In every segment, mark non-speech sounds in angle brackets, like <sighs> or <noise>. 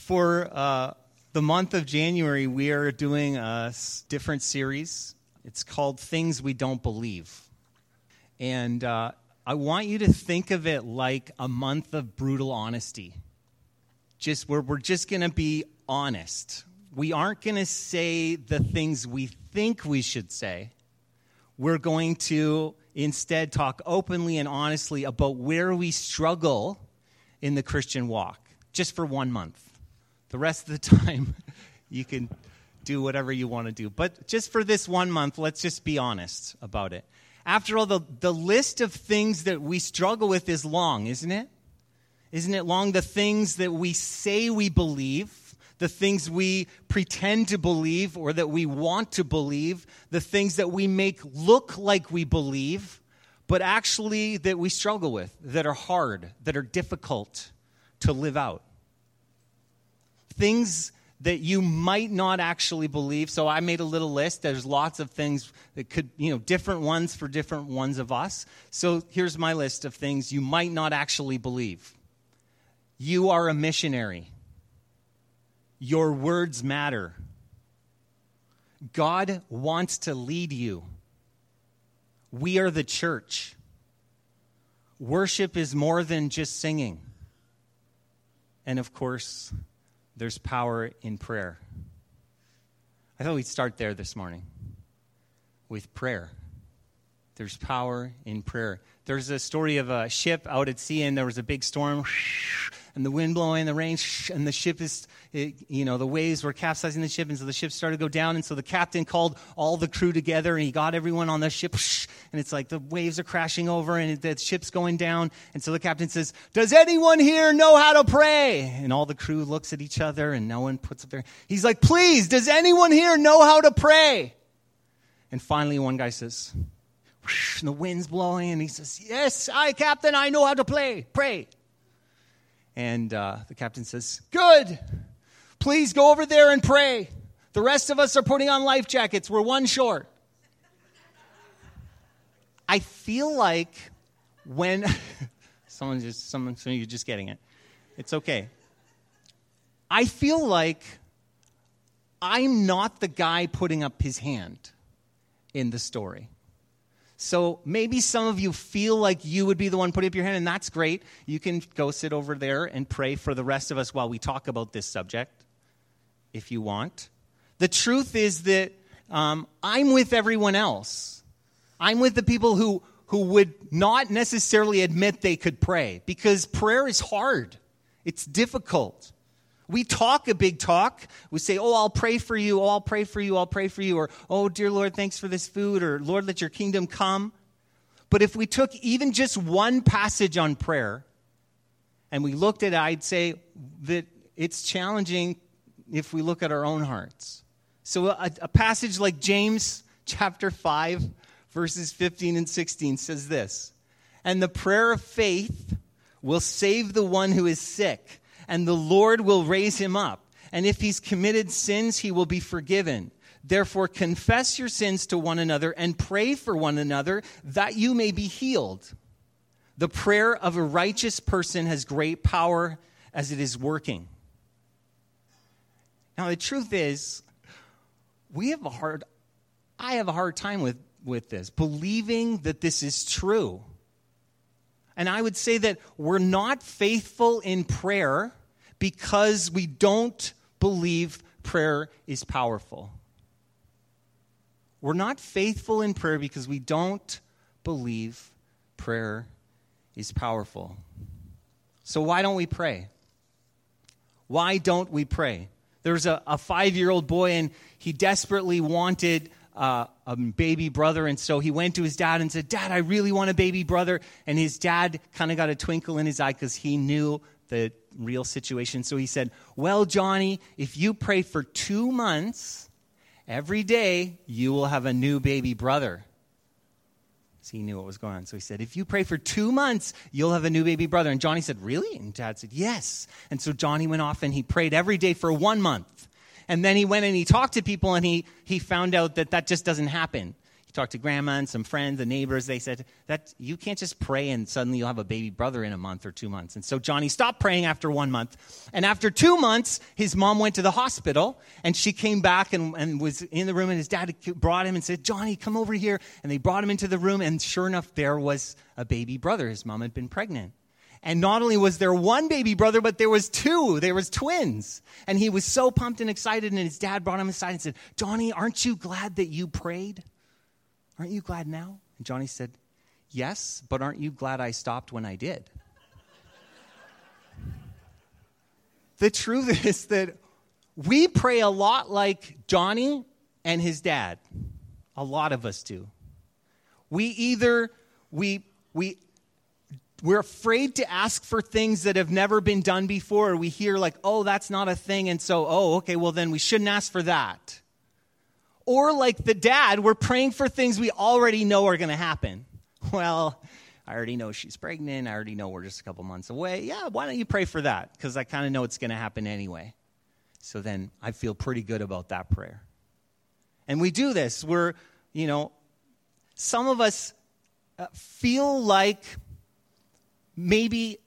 For uh, the month of January, we are doing a different series. It's called Things We Don't Believe. And uh, I want you to think of it like a month of brutal honesty. Just where we're just going to be honest. We aren't going to say the things we think we should say. We're going to instead talk openly and honestly about where we struggle in the Christian walk, just for one month. The rest of the <laughs> time, you can do whatever you want to do. But just for this one month, let's just be honest about it. After all, the, the list of things that we struggle with is long, isn't it? Isn't it long? The things that we say we believe, the things we pretend to believe or that we want to believe, the things that we make look like we believe, but actually that we struggle with, that are hard, that are difficult to live out things that you might not actually believe. So I made a little list. There's lots of things that could, you know, different ones for different ones of us. So here's my list of things you might not actually believe. You are a missionary. Your words matter. God wants to lead you. We are the church. Worship is more than just singing. And of course, there's power in prayer. I thought we'd start there this morning with prayer. There's power in prayer. There's a story of a ship out at sea, and there was a big storm, and the wind blowing, the rain, and the ship is, you know, the waves were capsizing the ship, and so the ship started to go down. And so the captain called all the crew together, and he got everyone on the ship, and it's like the waves are crashing over, and the ship's going down. And so the captain says, "Does anyone here know how to pray?" And all the crew looks at each other, and no one puts up their. He's like, "Please, does anyone here know how to pray?" And finally, one guy says and the wind's blowing, and he says, Yes, I, Captain, I know how to play. Pray. And uh, the captain says, Good. Please go over there and pray. The rest of us are putting on life jackets. We're one short. I feel like when <laughs> someone just someone so you're just getting it. It's okay. I feel like I'm not the guy putting up his hand in the story. So maybe some of you feel like you would be the one putting up your hand, and that's great. You can go sit over there and pray for the rest of us while we talk about this subject, if you want. The truth is that um, I'm with everyone else. I'm with the people who, who would not necessarily admit they could pray because prayer is hard, it's difficult. We talk a big talk. We say, Oh, I'll pray for you. Oh, I'll pray for you. I'll pray for you. Or, Oh, dear Lord, thanks for this food. Or, Lord, let your kingdom come. But if we took even just one passage on prayer and we looked at it, I'd say that it's challenging if we look at our own hearts. So, a, a passage like James chapter 5, verses 15 and 16 says this And the prayer of faith will save the one who is sick and the Lord will raise him up. And if he's committed sins, he will be forgiven. Therefore, confess your sins to one another and pray for one another that you may be healed. The prayer of a righteous person has great power as it is working. Now, the truth is, we have a hard, I have a hard time with, with this, believing that this is true. And I would say that we're not faithful in prayer because we don't believe prayer is powerful. We're not faithful in prayer because we don't believe prayer is powerful. So, why don't we pray? Why don't we pray? There's a, a five year old boy, and he desperately wanted uh, a baby brother. And so he went to his dad and said, Dad, I really want a baby brother. And his dad kind of got a twinkle in his eye because he knew the real situation. So he said, Well, Johnny, if you pray for two months, every day you will have a new baby brother. So he knew what was going on. So he said, If you pray for two months, you'll have a new baby brother. And Johnny said, Really? And dad said, Yes. And so Johnny went off and he prayed every day for one month. And then he went and he talked to people and he, he found out that that just doesn't happen. Talked to grandma and some friends, the neighbors. They said that you can't just pray and suddenly you'll have a baby brother in a month or two months. And so Johnny stopped praying after one month. And after two months, his mom went to the hospital and she came back and, and was in the room. And his dad brought him and said, Johnny, come over here. And they brought him into the room. And sure enough, there was a baby brother. His mom had been pregnant. And not only was there one baby brother, but there was two. There was twins. And he was so pumped and excited. And his dad brought him aside and said, Johnny, aren't you glad that you prayed? Aren't you glad now? And Johnny said, Yes, but aren't you glad I stopped when I did? the truth <laughs> is that we pray a lot like Johnny and his dad. A lot of us do. We either we we we're afraid to ask for things that have never been done before or we hear like oh that's not a thing and so oh okay well then we shouldn't ask for that or like the dad, we're praying for things we already know are going to happen. <laughs> Well, I already know she's pregnant. I already know we're just a couple months away. Yeah, why don't you pray for that? Because I kind of know it's going to happen anyway. So then I feel pretty good about that prayer. And we do this. We're, you know, some of us uh, feel like maybe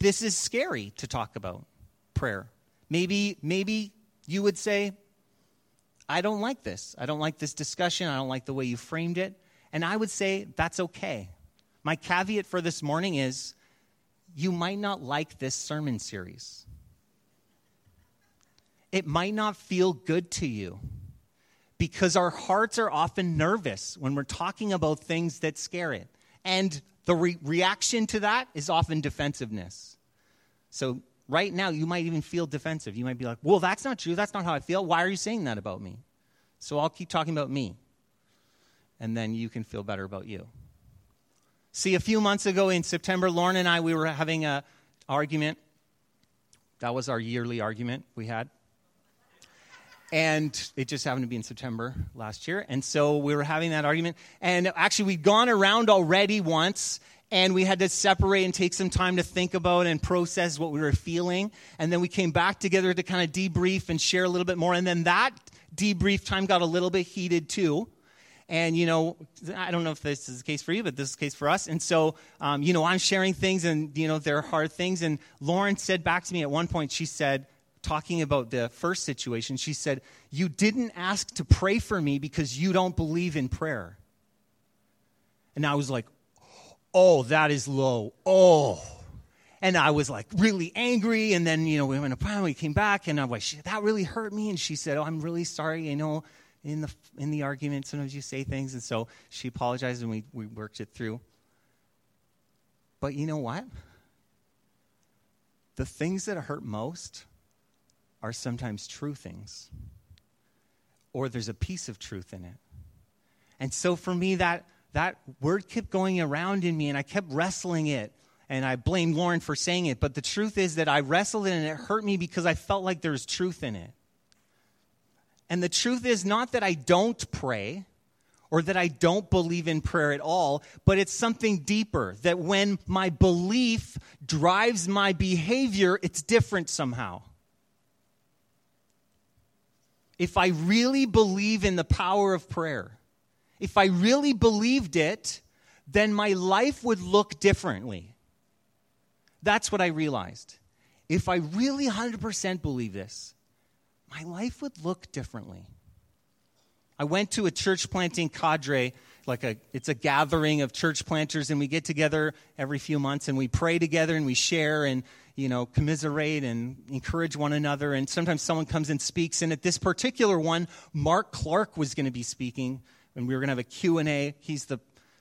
this is scary to talk about prayer. Maybe, maybe you would say, I don't like this. I don't like this discussion. I don't like the way you framed it. And I would say that's okay. My caveat for this morning is you might not like this sermon series. It might not feel good to you because our hearts are often nervous when we're talking about things that scare it. And the re- reaction to that is often defensiveness. So right now you might even feel defensive. You might be like, well, that's not true. That's not how I feel. Why are you saying that about me? So I'll keep talking about me. And then you can feel better about you. See, a few months ago in September, Lauren and I, we were having an argument. That was our yearly argument we had. And it just happened to be in September last year. And so we were having that argument. And actually, we'd gone around already once and we had to separate and take some time to think about and process what we were feeling. And then we came back together to kind of debrief and share a little bit more. And then that debrief time got a little bit heated too. And, you know, I don't know if this is the case for you, but this is the case for us. And so, um, you know, I'm sharing things and, you know, there are hard things. And Lauren said back to me at one point, she said, talking about the first situation, she said, You didn't ask to pray for me because you don't believe in prayer. And I was like, oh, that is low. Oh. And I was like really angry. And then, you know, we went to we came back, and I was like, that really hurt me. And she said, oh, I'm really sorry. You know, in the, in the argument, sometimes you say things. And so she apologized, and we, we worked it through. But you know what? The things that hurt most are sometimes true things, or there's a piece of truth in it. And so for me, that that word kept going around in me and I kept wrestling it. And I blame Lauren for saying it, but the truth is that I wrestled it and it hurt me because I felt like there's truth in it. And the truth is not that I don't pray or that I don't believe in prayer at all, but it's something deeper. That when my belief drives my behavior, it's different somehow. If I really believe in the power of prayer, if I really believed it, then my life would look differently. That's what I realized. If I really 100% believe this, my life would look differently. I went to a church planting cadre, like a it's a gathering of church planters, and we get together every few months and we pray together and we share and you know commiserate and encourage one another. And sometimes someone comes and speaks. And at this particular one, Mark Clark was going to be speaking and we were going to have a Q&A. He's the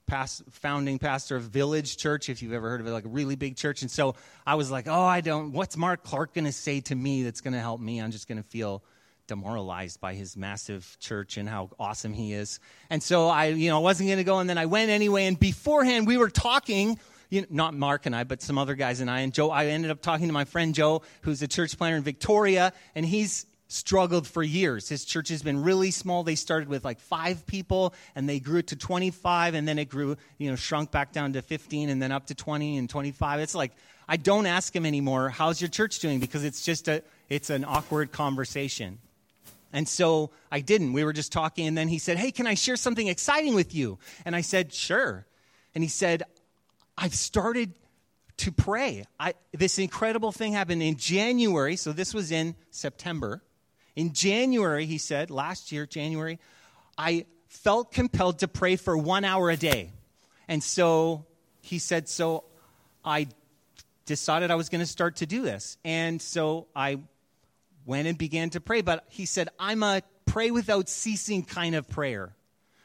past, founding pastor of Village Church, if you've ever heard of it, like a really big church. And so I was like, oh, I don't, what's Mark Clark going to say to me that's going to help me? I'm just going to feel demoralized by his massive church and how awesome he is. And so I, you know, wasn't going to go. And then I went anyway. And beforehand, we were talking, you know, not Mark and I, but some other guys and I. And Joe, I ended up talking to my friend Joe, who's a church planter in Victoria. And he's, struggled for years. His church has been really small. They started with like five people and they grew to 25 and then it grew, you know, shrunk back down to 15 and then up to 20 and 25. It's like, I don't ask him anymore, how's your church doing? Because it's just a, it's an awkward conversation. And so I didn't. We were just talking, and then he said, Hey, can I share something exciting with you? And I said, Sure. And he said, I've started to pray. I, this incredible thing happened in January, so this was in September. In January, he said, last year, January, I felt compelled to pray for one hour a day. And so he said, So I decided I was going to start to do this. And so I went and began to pray. But he said, I'm a pray without ceasing kind of prayer,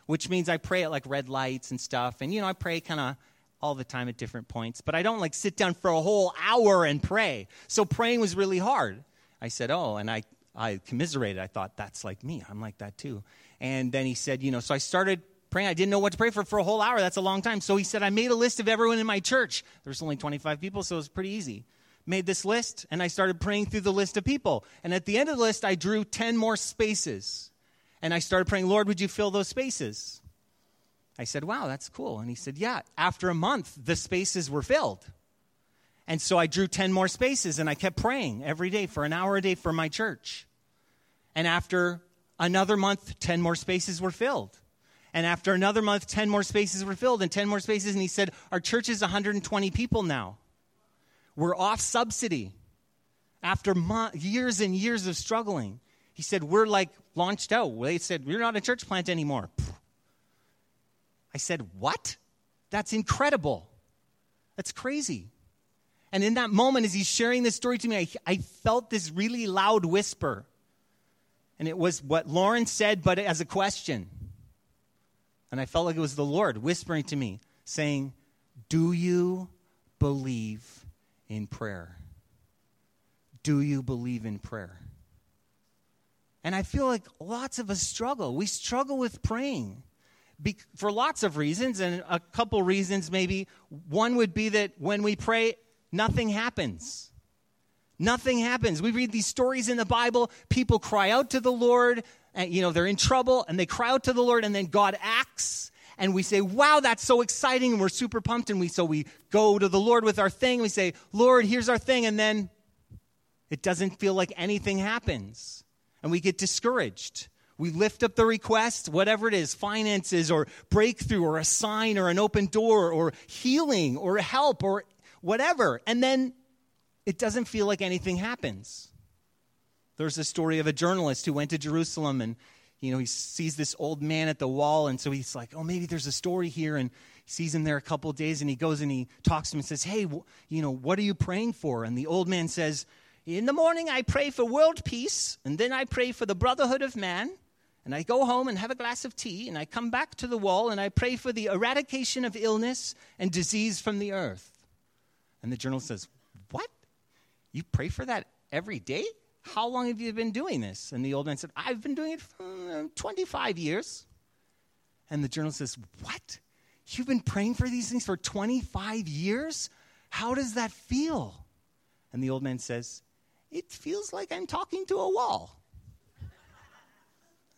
which means I pray at like red lights and stuff. And, you know, I pray kind of all the time at different points, but I don't like sit down for a whole hour and pray. So praying was really hard. I said, Oh, and I, I commiserated. I thought, that's like me. I'm like that too. And then he said, You know, so I started praying. I didn't know what to pray for for a whole hour. That's a long time. So he said, I made a list of everyone in my church. There's only 25 people, so it was pretty easy made this list and I started praying through the list of people. And at the end of the list, I drew 10 more spaces. And I started praying, Lord, would you fill those spaces? I said, wow, that's cool. And he said, yeah. After a month, the spaces were filled. And so I drew 10 more spaces and I kept praying every day for an hour a day for my church. And after another month, 10 more spaces were filled. And after another month, 10 more spaces were filled and 10 more spaces. And he said, Our church is 120 people now. We're off subsidy after mo- years and years of struggling. He said, We're like launched out. They said, We're not a church plant anymore. I said, What? That's incredible. That's crazy. And in that moment, as he's sharing this story to me, I, I felt this really loud whisper. And it was what Lauren said, but as a question. And I felt like it was the Lord whispering to me, saying, Do you believe in prayer? Do you believe in prayer? And I feel like lots of us struggle. We struggle with praying for lots of reasons, and a couple reasons maybe. One would be that when we pray, nothing happens. Nothing happens. We read these stories in the Bible. People cry out to the Lord, and you know they're in trouble, and they cry out to the Lord, and then God acts, and we say, wow, that's so exciting. And we're super pumped. And we, so we go to the Lord with our thing. We say, Lord, here's our thing. And then it doesn't feel like anything happens. And we get discouraged. We lift up the request, whatever it is finances or breakthrough or a sign or an open door or healing or help or whatever. And then it doesn't feel like anything happens. There's a story of a journalist who went to Jerusalem and you know, he sees this old man at the wall, and so he's like, oh, maybe there's a story here, and he sees him there a couple days, and he goes and he talks to him and says, hey, you know, what are you praying for? And the old man says, in the morning I pray for world peace, and then I pray for the brotherhood of man, and I go home and have a glass of tea, and I come back to the wall, and I pray for the eradication of illness and disease from the earth. And the journalist says, what? You pray for that every day? How long have you been doing this? And the old man said, I've been doing it for uh, 25 years. And the journalist says, What? You've been praying for these things for 25 years? How does that feel? And the old man says, It feels like I'm talking to a wall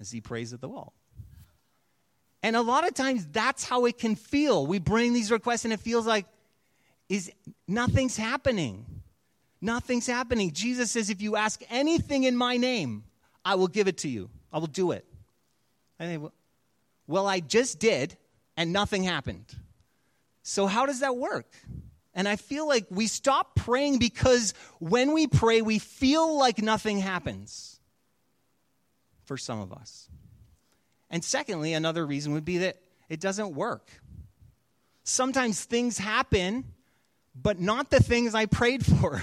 as he prays at the wall. And a lot of times that's how it can feel. We bring these requests and it feels like is nothing's happening. Nothing's happening. Jesus says, if you ask anything in my name, I will give it to you. I will do it. I think, well, I just did, and nothing happened. So, how does that work? And I feel like we stop praying because when we pray, we feel like nothing happens for some of us. And secondly, another reason would be that it doesn't work. Sometimes things happen, but not the things I prayed <laughs> for.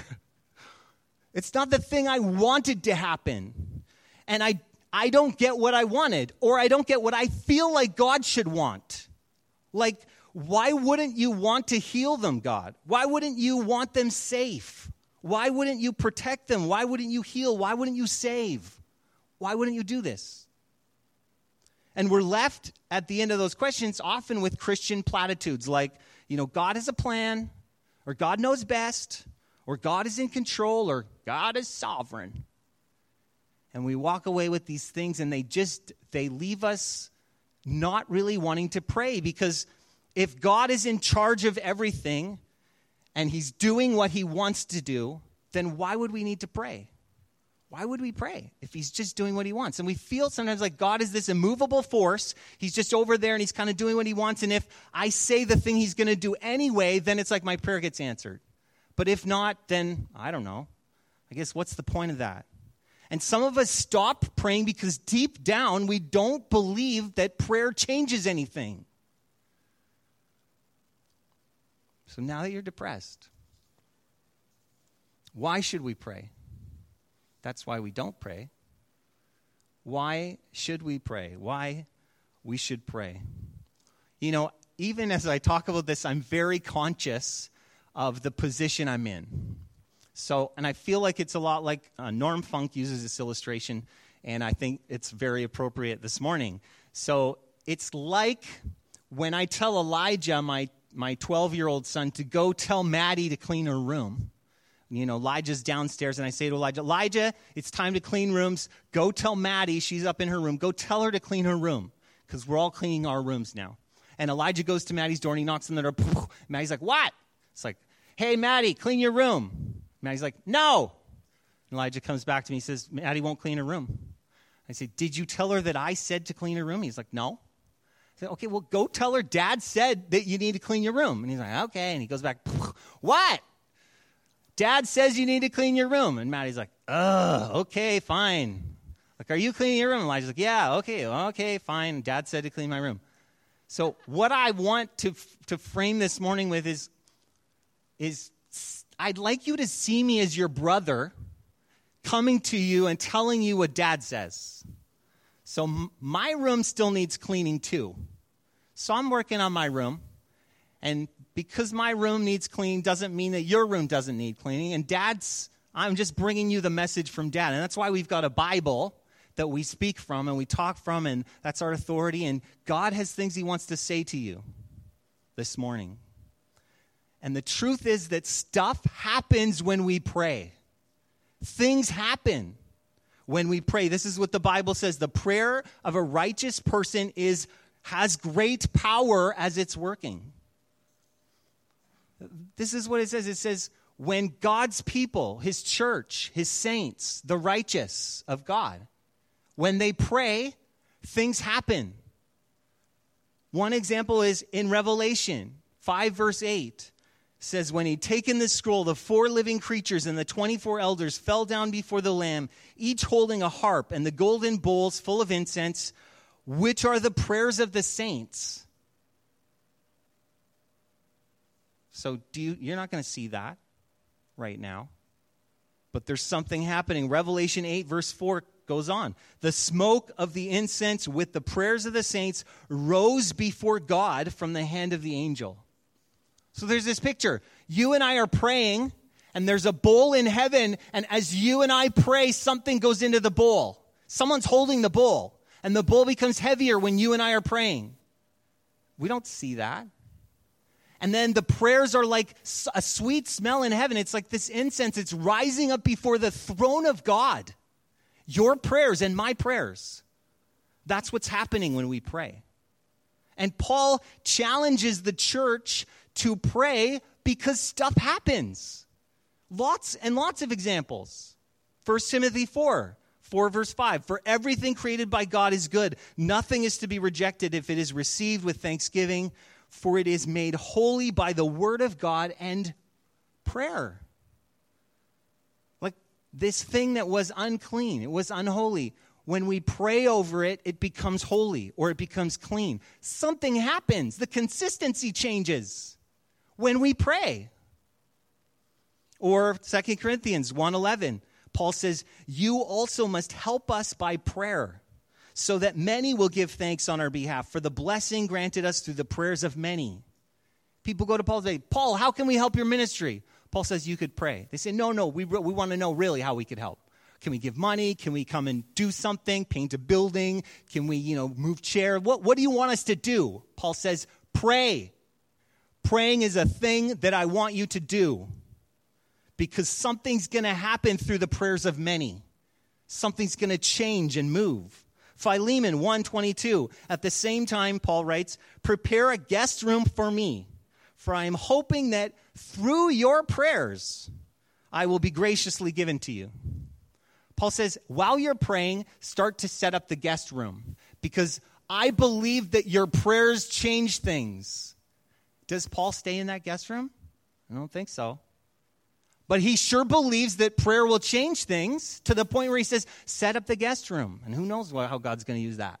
It's not the thing I wanted to happen. And I, I don't get what I wanted, or I don't get what I feel like God should want. Like, why wouldn't you want to heal them, God? Why wouldn't you want them safe? Why wouldn't you protect them? Why wouldn't you heal? Why wouldn't you save? Why wouldn't you do this? And we're left at the end of those questions often with Christian platitudes like, you know, God has a plan, or God knows best, or God is in control, or God is sovereign. And we walk away with these things and they just they leave us not really wanting to pray because if God is in charge of everything and he's doing what he wants to do, then why would we need to pray? why would we pray if he's just doing what he wants? And we feel sometimes like God is this immovable force. He's just over there and he's kind of doing what he wants. And if I say the thing he's going to do anyway, then it's like my prayer gets answered. But if not, then I don't know. I guess what's the point of that? And some of us stop praying because deep down we don't believe that prayer changes anything. So now that you're depressed, why should we pray? That's why we don't pray. Why should we pray? Why we should pray? You know, even as I talk about this, I'm very conscious of the position I'm in. So, and I feel like it's a lot like uh, Norm Funk uses this illustration, and I think it's very appropriate this morning. So, it's like when I tell Elijah, my my 12 year old son, to go tell Maddie to clean her room you know, Elijah's downstairs, and I say to Elijah, Elijah, it's time to clean rooms. Go tell Maddie, she's up in her room. Go tell her to clean her room, because we're all cleaning our rooms now. And Elijah goes to Maddie's door and he knocks on the door. <laughs> Maddie's like, What? It's like, Hey, Maddie, clean your room. Maddie's like, No. And Elijah comes back to me and says, Maddie won't clean her room. I say, Did you tell her that I said to clean her room? He's like, No. I said, Okay, well, go tell her dad said that you need to clean your room. And he's like, Okay. And he goes back, <laughs> What? Dad says you need to clean your room. And Maddie's like, oh, okay, fine. Like, are you cleaning your room? Elijah's like, yeah, okay, okay, fine. Dad said to clean my room. So, what I want to, to frame this morning with is, is I'd like you to see me as your brother coming to you and telling you what dad says. So, my room still needs cleaning too. So, I'm working on my room. And because my room needs cleaning doesn't mean that your room doesn't need cleaning. And dad's, I'm just bringing you the message from dad. And that's why we've got a Bible that we speak from and we talk from, and that's our authority. And God has things He wants to say to you this morning. And the truth is that stuff happens when we pray. Things happen when we pray. This is what the Bible says. The prayer of a righteous person is has great power as it's working. This is what it says it says, when God's people, his church, his saints, the righteous of God, when they pray, things happen. One example is in Revelation 5, verse 8 says, When he'd taken the scroll, the four living creatures and the 24 elders fell down before the Lamb, each holding a harp and the golden bowls full of incense, which are the prayers of the saints. So do you, you're not going to see that right now. But there's something happening. Revelation 8, verse 4 goes on. The smoke of the incense with the prayers of the saints rose before God from the hand of the angel. So there's this picture. You and I are praying, and there's a bowl in heaven, and as you and I pray, something goes into the bowl. Someone's holding the bowl, and the bowl becomes heavier when you and I are praying. We don't see that. And then the prayers are like a sweet smell in heaven. It's like this incense, it's rising up before the throne of God. Your prayers and my prayers. That's what's happening when we pray. And Paul challenges the church to pray because stuff happens. Lots and lots of examples. 1 Timothy 4, 4 verse 5. For everything created by God is good. Nothing is to be rejected if it is received with thanksgiving for it is made holy by the word of God and prayer. Like this thing that was unclean, it was unholy. When we pray over it, it becomes holy or it becomes clean. Something happens. The consistency changes when we pray. Or 2 Corinthians 1:11, Paul says, "You also must help us by prayer." so that many will give thanks on our behalf for the blessing granted us through the prayers of many. People go to Paul and say, Paul, how can we help your ministry? Paul says, You could pray. They say, No, no, we, we want to know really how we could help. Can we give money? Can we come and do something? Paint a building? Can we, you know, move chair? What, what do you want us to do? Paul says, Pray. Praying is a thing that I want you to do because something's going to happen through the prayers of many. Something's going to change and move. Philemon 1:22. At the same time Paul writes, "Prepare a guest room for me, for I am hoping that through your prayers I will be graciously given to you." Paul says, while you're praying, start to set up the guest room because I believe that your prayers change things. Does Paul stay in that guest room? I don't think so. But he sure believes that prayer will change things to the point where he says, set up the guest room. And who knows how God's going to use that.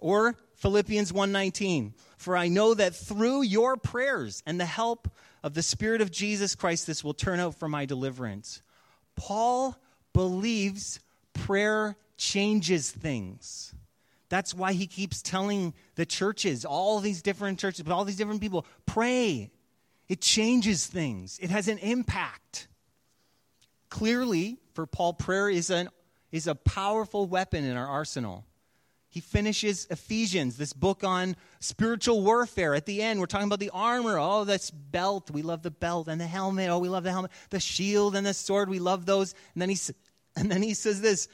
Or Philippians 1:19, for I know that through your prayers and the help of the Spirit of Jesus Christ, this will turn out for my deliverance. Paul believes prayer changes things. That's why he keeps telling the churches, all these different churches, but all these different people, pray. It changes things, it has an impact. Clearly, for Paul, prayer is, an, is a powerful weapon in our arsenal. He finishes Ephesians, this book on spiritual warfare. At the end, we're talking about the armor. Oh, this belt. We love the belt and the helmet. Oh, we love the helmet. The shield and the sword. We love those. And then he, and then he says this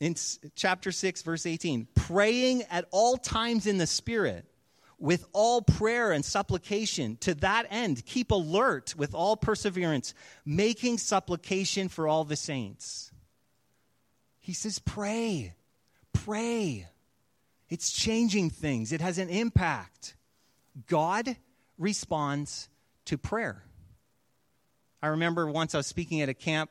in chapter 6, verse 18 praying at all times in the Spirit with all prayer and supplication. To that end, keep alert with all perseverance, making supplication for all the saints. He says, pray, pray. It's changing things, it has an impact. God responds to prayer. I remember once I was speaking at a camp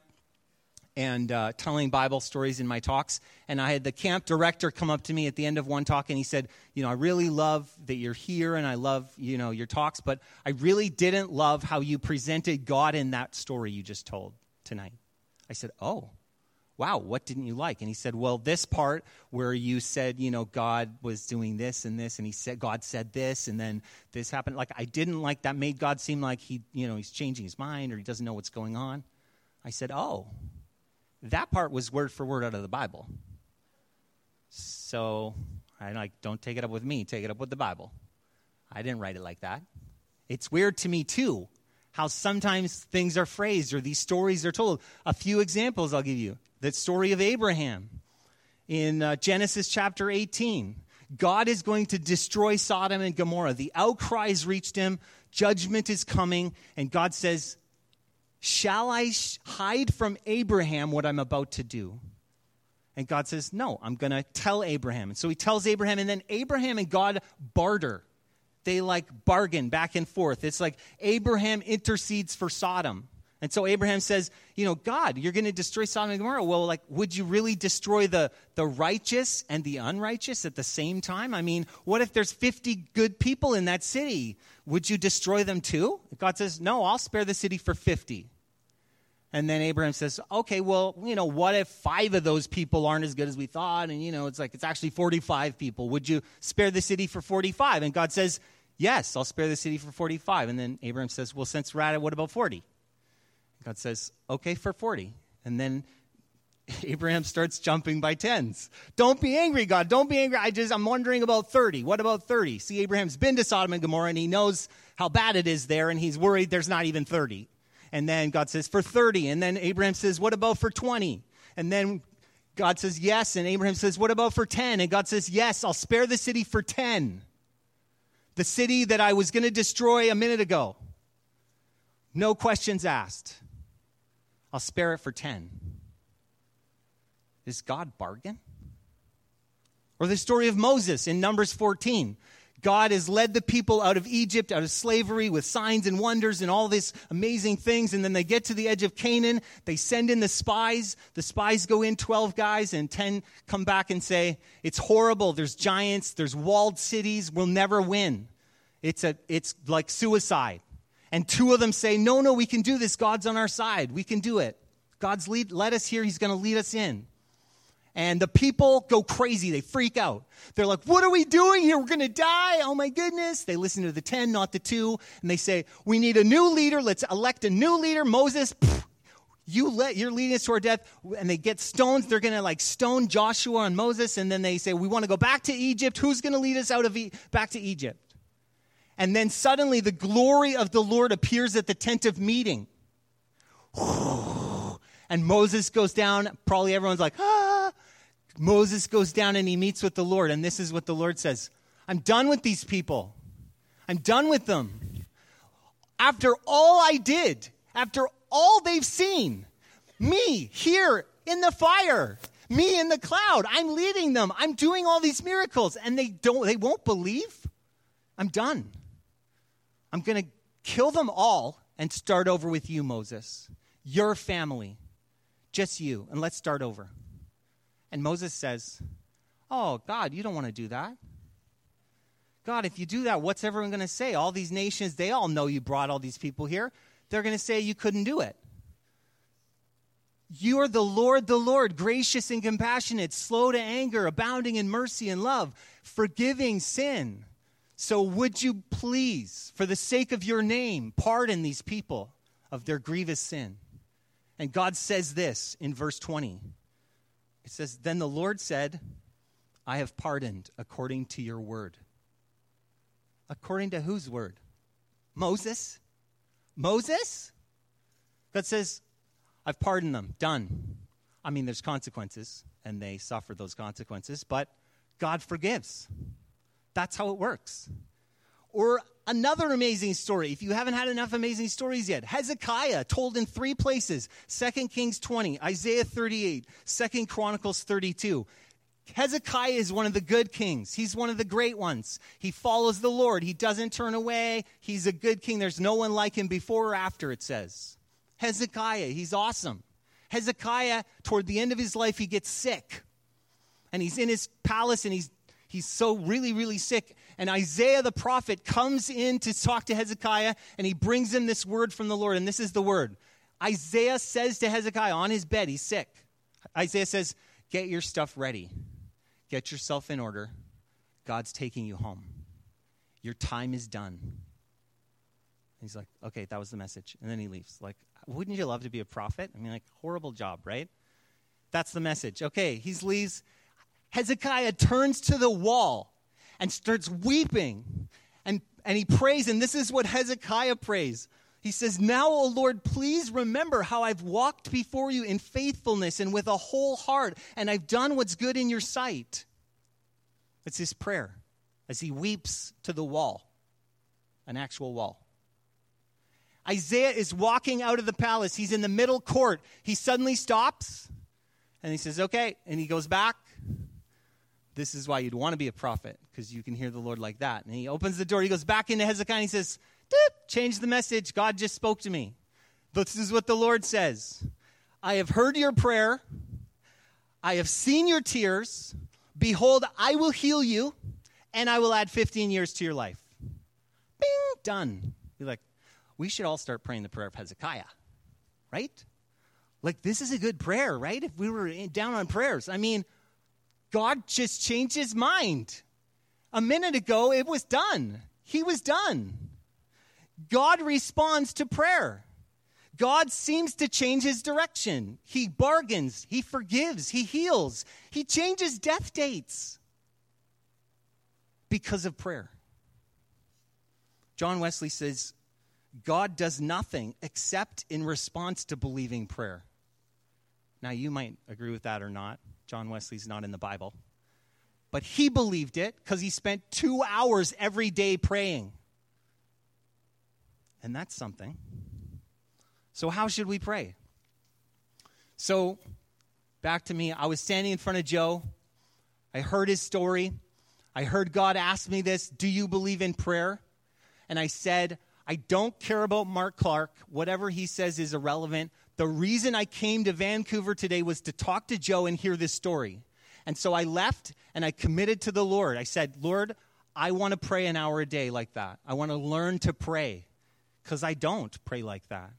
and uh, telling Bible stories in my talks. And I had the camp director come up to me at the end of one talk and he said, You know, I really love that you're here and I love, you know, your talks, but I really didn't love how you presented God in that story you just told tonight. I said, Oh wow, what didn't you like? And he said, well, this part where you said, you know, God was doing this and this, and he said, God said this, and then this happened. Like, I didn't like that, made God seem like he, you know, he's changing his mind or he doesn't know what's going on. I said, oh, that part was word for word out of the Bible. So I like, don't take it up with me, take it up with the Bible. I didn't write it like that. It's weird to me, too, how sometimes things are phrased or these stories are told. A few examples I'll give you the story of Abraham in uh, Genesis chapter 18. God is going to destroy Sodom and Gomorrah. The outcries reached him, judgment is coming, and God says, Shall I hide from Abraham what I'm about to do? And God says, No, I'm going to tell Abraham. And so he tells Abraham, and then Abraham and God barter. They like bargain back and forth. It's like Abraham intercedes for Sodom. And so Abraham says, you know, God, you're going to destroy Sodom and Gomorrah. Well, like, would you really destroy the, the righteous and the unrighteous at the same time? I mean, what if there's 50 good people in that city? Would you destroy them too? God says, no, I'll spare the city for 50. And then Abraham says, okay, well, you know, what if five of those people aren't as good as we thought? And, you know, it's like, it's actually 45 people. Would you spare the city for 45? And God says, yes, I'll spare the city for 45. And then Abraham says, well, since we're at it, what about 40? God says, okay, for 40. And then <laughs> Abraham starts jumping by tens. Don't be angry, God. Don't be angry. I just, I'm wondering about 30. What about 30? See, Abraham's been to Sodom and Gomorrah and he knows how bad it is there and he's worried there's not even 30. And then God says, for 30. And then Abraham says, what about for 20? And then God says, yes. And Abraham says, what about for 10? And God says, yes, I'll spare the city for 10. The city that I was going to destroy a minute ago. No questions asked. I'll spare it for 10. Is God bargain? Or the story of Moses in Numbers 14. God has led the people out of Egypt, out of slavery, with signs and wonders and all these amazing things. And then they get to the edge of Canaan. They send in the spies. The spies go in, 12 guys, and 10 come back and say, It's horrible. There's giants, there's walled cities. We'll never win. It's, a, it's like suicide. And two of them say, No, no, we can do this. God's on our side. We can do it. God's lead, led us here. He's going to lead us in. And the people go crazy. They freak out. They're like, What are we doing here? We're going to die. Oh my goodness. They listen to the 10, not the 2. And they say, We need a new leader. Let's elect a new leader. Moses, pff, you let, you're leading us to our death. And they get stones. They're going to like stone Joshua and Moses. And then they say, We want to go back to Egypt. Who's going to lead us out of e- back to Egypt? And then suddenly the glory of the Lord appears at the tent of meeting. <sighs> And Moses goes down. Probably everyone's like, ah. Moses goes down and he meets with the Lord. And this is what the Lord says I'm done with these people. I'm done with them. After all I did, after all they've seen, me here in the fire. Me in the cloud. I'm leading them. I'm doing all these miracles. And they don't they won't believe. I'm done. I'm going to kill them all and start over with you, Moses. Your family. Just you. And let's start over. And Moses says, Oh, God, you don't want to do that. God, if you do that, what's everyone going to say? All these nations, they all know you brought all these people here. They're going to say you couldn't do it. You are the Lord, the Lord, gracious and compassionate, slow to anger, abounding in mercy and love, forgiving sin. So would you please, for the sake of your name, pardon these people of their grievous sin? And God says this in verse 20. It says, Then the Lord said, I have pardoned according to your word. According to whose word? Moses? Moses? God says, I've pardoned them. Done. I mean, there's consequences, and they suffer those consequences, but God forgives. That's how it works. Or another amazing story, if you haven't had enough amazing stories yet, Hezekiah told in three places 2 Kings 20, Isaiah 38, 2 Chronicles 32. Hezekiah is one of the good kings. He's one of the great ones. He follows the Lord. He doesn't turn away. He's a good king. There's no one like him before or after, it says. Hezekiah, he's awesome. Hezekiah, toward the end of his life, he gets sick. And he's in his palace and he's, he's so really, really sick. And Isaiah the prophet comes in to talk to Hezekiah and he brings him this word from the Lord. And this is the word Isaiah says to Hezekiah on his bed, he's sick. Isaiah says, Get your stuff ready, get yourself in order. God's taking you home. Your time is done. He's like, okay, that was the message. And then he leaves. Like, wouldn't you love to be a prophet? I mean, like, horrible job, right? That's the message. Okay, he leaves. Hezekiah turns to the wall and starts weeping. And, and he prays, and this is what Hezekiah prays. He says, Now, O Lord, please remember how I've walked before you in faithfulness and with a whole heart, and I've done what's good in your sight. It's his prayer as he weeps to the wall, an actual wall. Isaiah is walking out of the palace. He's in the middle court. He suddenly stops and he says, Okay. And he goes back. This is why you'd want to be a prophet, because you can hear the Lord like that. And he opens the door. He goes back into Hezekiah and he says, Change the message. God just spoke to me. This is what the Lord says I have heard your prayer. I have seen your tears. Behold, I will heal you, and I will add 15 years to your life. Bing, done. You're like, we should all start praying the prayer of Hezekiah, right? Like, this is a good prayer, right? If we were down on prayers. I mean, God just changed his mind. A minute ago, it was done. He was done. God responds to prayer. God seems to change his direction. He bargains, he forgives, he heals, he changes death dates because of prayer. John Wesley says, God does nothing except in response to believing prayer. Now, you might agree with that or not. John Wesley's not in the Bible. But he believed it because he spent two hours every day praying. And that's something. So, how should we pray? So, back to me. I was standing in front of Joe. I heard his story. I heard God ask me this Do you believe in prayer? And I said, I don't care about Mark Clark. Whatever he says is irrelevant. The reason I came to Vancouver today was to talk to Joe and hear this story. And so I left and I committed to the Lord. I said, Lord, I want to pray an hour a day like that. I want to learn to pray because I don't pray like that.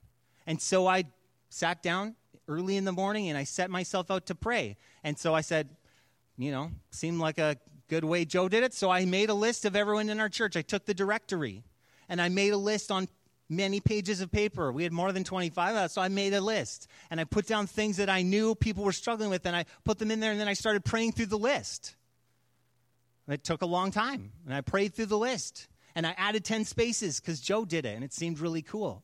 And so I sat down early in the morning and I set myself out to pray. And so I said, you know, seemed like a good way Joe did it. So I made a list of everyone in our church. I took the directory and I made a list on many pages of paper. We had more than 25 of us, so I made a list. And I put down things that I knew people were struggling with, and I put them in there, and then I started praying through the list. It took a long time, and I prayed through the list. And I added 10 spaces because Joe did it, and it seemed really cool.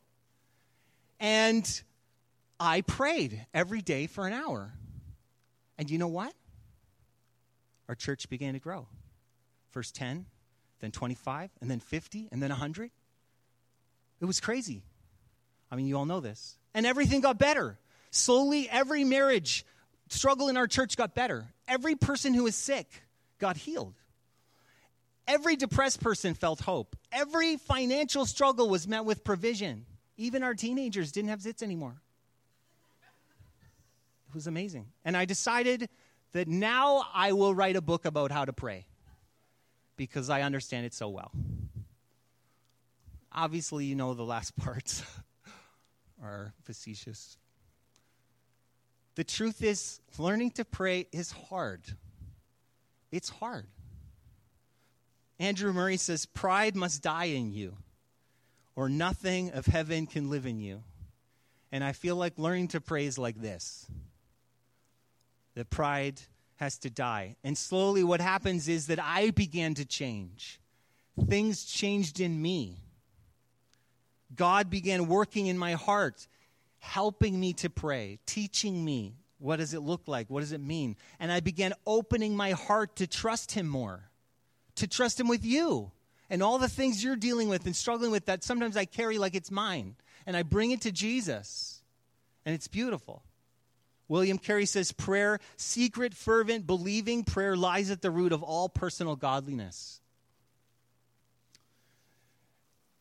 And I prayed every day for an hour. And you know what? Our church began to grow. First 10, then 25, and then 50, and then 100. It was crazy. I mean, you all know this. And everything got better. Slowly, every marriage struggle in our church got better. Every person who was sick got healed. Every depressed person felt hope. Every financial struggle was met with provision. Even our teenagers didn't have zits anymore. It was amazing. And I decided that now I will write a book about how to pray because I understand it so well. Obviously, you know the last <laughs> parts are facetious. The truth is, learning to pray is hard. It's hard. Andrew Murray says, Pride must die in you, or nothing of heaven can live in you. And I feel like learning to pray is like this the pride has to die. And slowly, what happens is that I began to change. Things changed in me. God began working in my heart, helping me to pray, teaching me what does it look like? What does it mean? And I began opening my heart to trust Him more to trust Him with you and all the things you're dealing with and struggling with that sometimes I carry like it's mine. And I bring it to Jesus. And it's beautiful. William Carey says prayer, secret, fervent, believing prayer lies at the root of all personal godliness.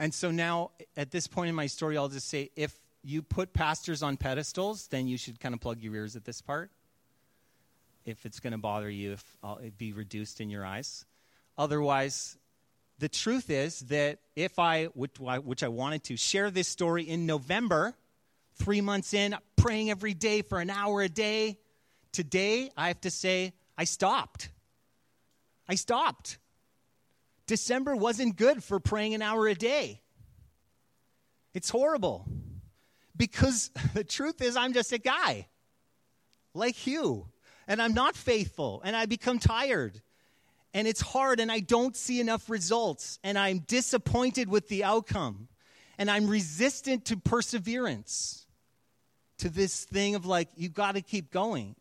And so now, at this point in my story, I'll just say if you put pastors on pedestals, then you should kind of plug your ears at this part. If it's going to bother you, if I'll, it be reduced in your eyes. Otherwise, the truth is that if I, which, which I wanted to, share this story in November, three months in, praying every day for an hour a day, today I have to say I stopped. I stopped. December wasn't good for praying an hour a day. It's horrible. Because <laughs> the truth is, I'm just a guy like you, and I'm not faithful, and I become tired and it's hard and I don't see enough results and I'm disappointed with the outcome and I'm resistant to perseverance, to this thing of like, you've got to keep going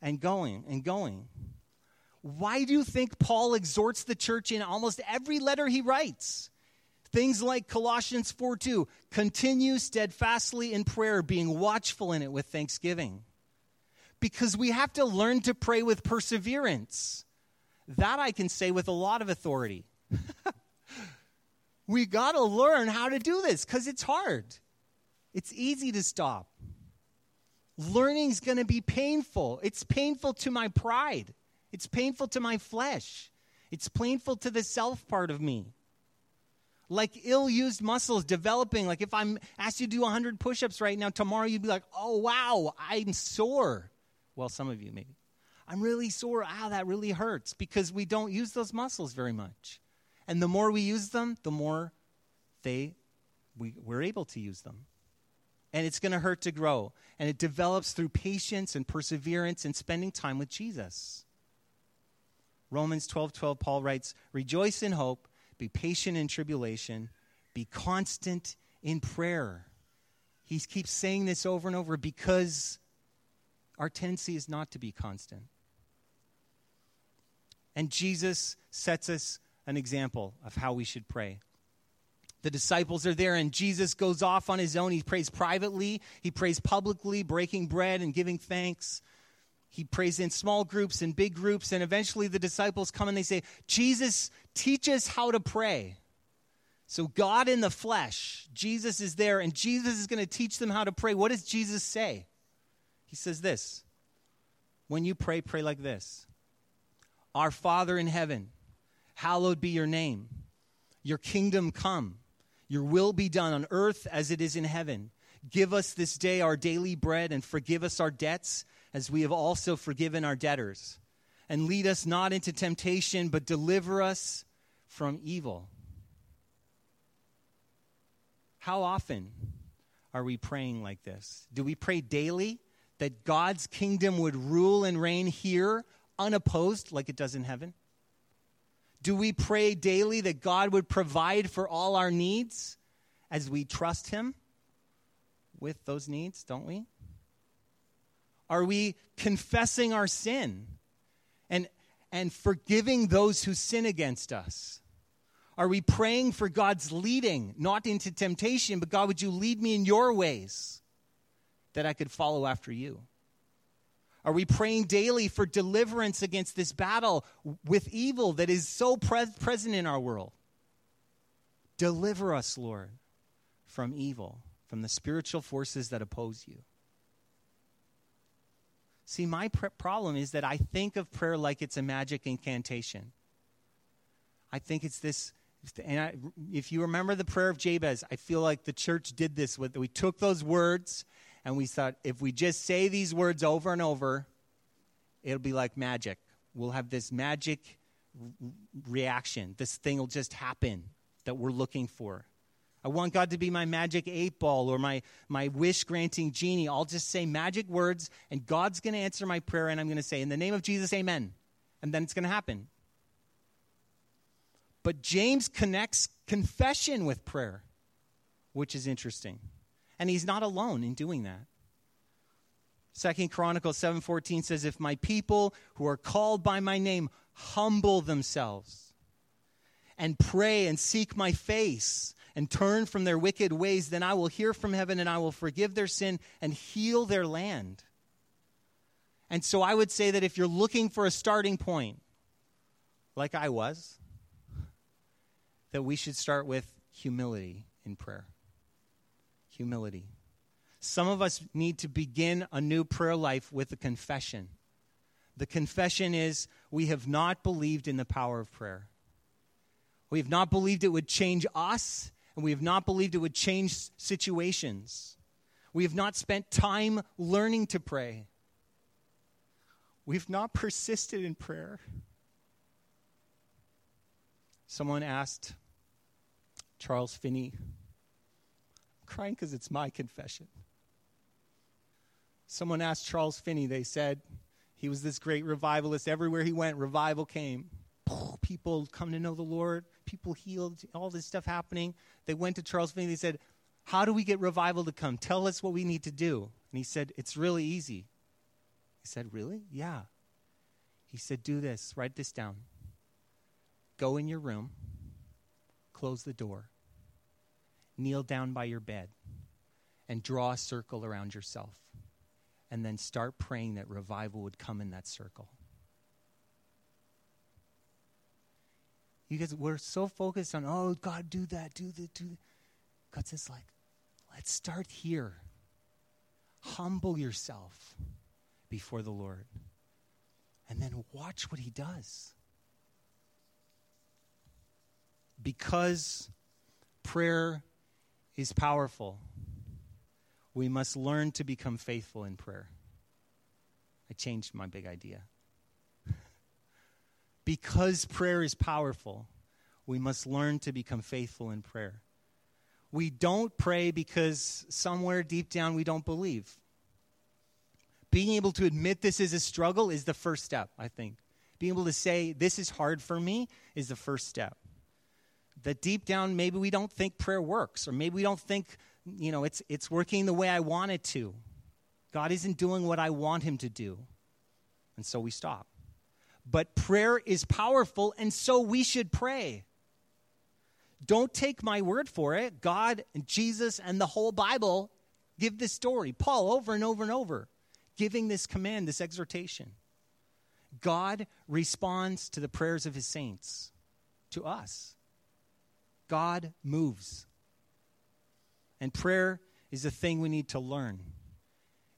and going and going. Why do you think Paul exhorts the church in almost every letter he writes? Things like Colossians 4 2, continue steadfastly in prayer, being watchful in it with thanksgiving. Because we have to learn to pray with perseverance. That I can say with a lot of authority. <laughs> we got to learn how to do this because it's hard. It's easy to stop. Learning's going to be painful. It's painful to my pride. It's painful to my flesh. It's painful to the self part of me. Like ill used muscles developing. Like if I'm asked you to do 100 push ups right now, tomorrow you'd be like, oh, wow, I'm sore. Well, some of you maybe. I'm really sore. Ow, that really hurts because we don't use those muscles very much. And the more we use them, the more they we, we're able to use them. And it's going to hurt to grow. And it develops through patience and perseverance and spending time with Jesus. Romans 12 12, Paul writes, Rejoice in hope, be patient in tribulation, be constant in prayer. He keeps saying this over and over because our tendency is not to be constant. And Jesus sets us an example of how we should pray. The disciples are there, and Jesus goes off on his own. He prays privately, he prays publicly, breaking bread and giving thanks. He prays in small groups and big groups, and eventually the disciples come and they say, Jesus, teach us how to pray. So, God in the flesh, Jesus is there, and Jesus is going to teach them how to pray. What does Jesus say? He says this When you pray, pray like this our Father in heaven, hallowed be your name. Your kingdom come. Your will be done on earth as it is in heaven. Give us this day our daily bread and forgive us our debts as we have also forgiven our debtors. And lead us not into temptation, but deliver us from evil. How often are we praying like this? Do we pray daily that God's kingdom would rule and reign here unopposed like it does in heaven? Do we pray daily that God would provide for all our needs as we trust Him with those needs, don't we? Are we confessing our sin and, and forgiving those who sin against us? Are we praying for God's leading, not into temptation, but God, would you lead me in your ways that I could follow after you? Are we praying daily for deliverance against this battle with evil that is so pre- present in our world? Deliver us, Lord, from evil, from the spiritual forces that oppose you. See, my pr- problem is that I think of prayer like it's a magic incantation. I think it's this, and I, if you remember the prayer of Jabez, I feel like the church did this with, we took those words and we thought, if we just say these words over and over, it'll be like magic. We'll have this magic reaction. This thing will just happen that we're looking for. I want God to be my magic eight ball or my, my wish granting genie. I'll just say magic words, and God's going to answer my prayer, and I'm going to say, In the name of Jesus, amen. And then it's going to happen. But James connects confession with prayer, which is interesting. And he's not alone in doing that. Second Chronicles 7:14 says if my people who are called by my name humble themselves and pray and seek my face and turn from their wicked ways, then I will hear from heaven and I will forgive their sin and heal their land. And so I would say that if you're looking for a starting point, like I was, that we should start with humility in prayer. Humility. Some of us need to begin a new prayer life with a confession. The confession is we have not believed in the power of prayer. We have not believed it would change us and we have not believed it would change situations. We have not spent time learning to pray. We've not persisted in prayer. Someone asked Charles Finney, I'm crying because it's my confession. Someone asked Charles Finney, they said, he was this great revivalist. Everywhere he went, revival came. People come to know the Lord people healed, all this stuff happening. They went to Charles Finney. They said, How do we get revival to come? Tell us what we need to do. And he said, It's really easy. He said, Really? Yeah. He said, Do this, write this down. Go in your room, close the door, kneel down by your bed, and draw a circle around yourself. And then start praying that revival would come in that circle. You guys, we're so focused on, oh, God, do that, do that, do that. God says, like, let's start here. Humble yourself before the Lord. And then watch what he does. Because prayer is powerful, we must learn to become faithful in prayer. I changed my big idea because prayer is powerful, we must learn to become faithful in prayer. We don't pray because somewhere deep down we don't believe. Being able to admit this is a struggle is the first step, I think. Being able to say, this is hard for me, is the first step. That deep down, maybe we don't think prayer works, or maybe we don't think, you know, it's, it's working the way I want it to. God isn't doing what I want Him to do. And so we stop. But prayer is powerful, and so we should pray. Don't take my word for it. God and Jesus and the whole Bible give this story. Paul over and over and over giving this command, this exhortation. God responds to the prayers of his saints, to us. God moves. And prayer is a thing we need to learn.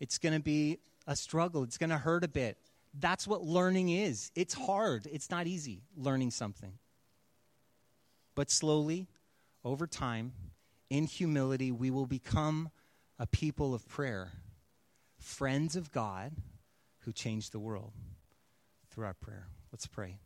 It's going to be a struggle, it's going to hurt a bit that's what learning is. It's hard, it's not easy learning something. But slowly, over time, in humility, we will become a people of prayer, friends of God who change the world through our prayer. Let's pray.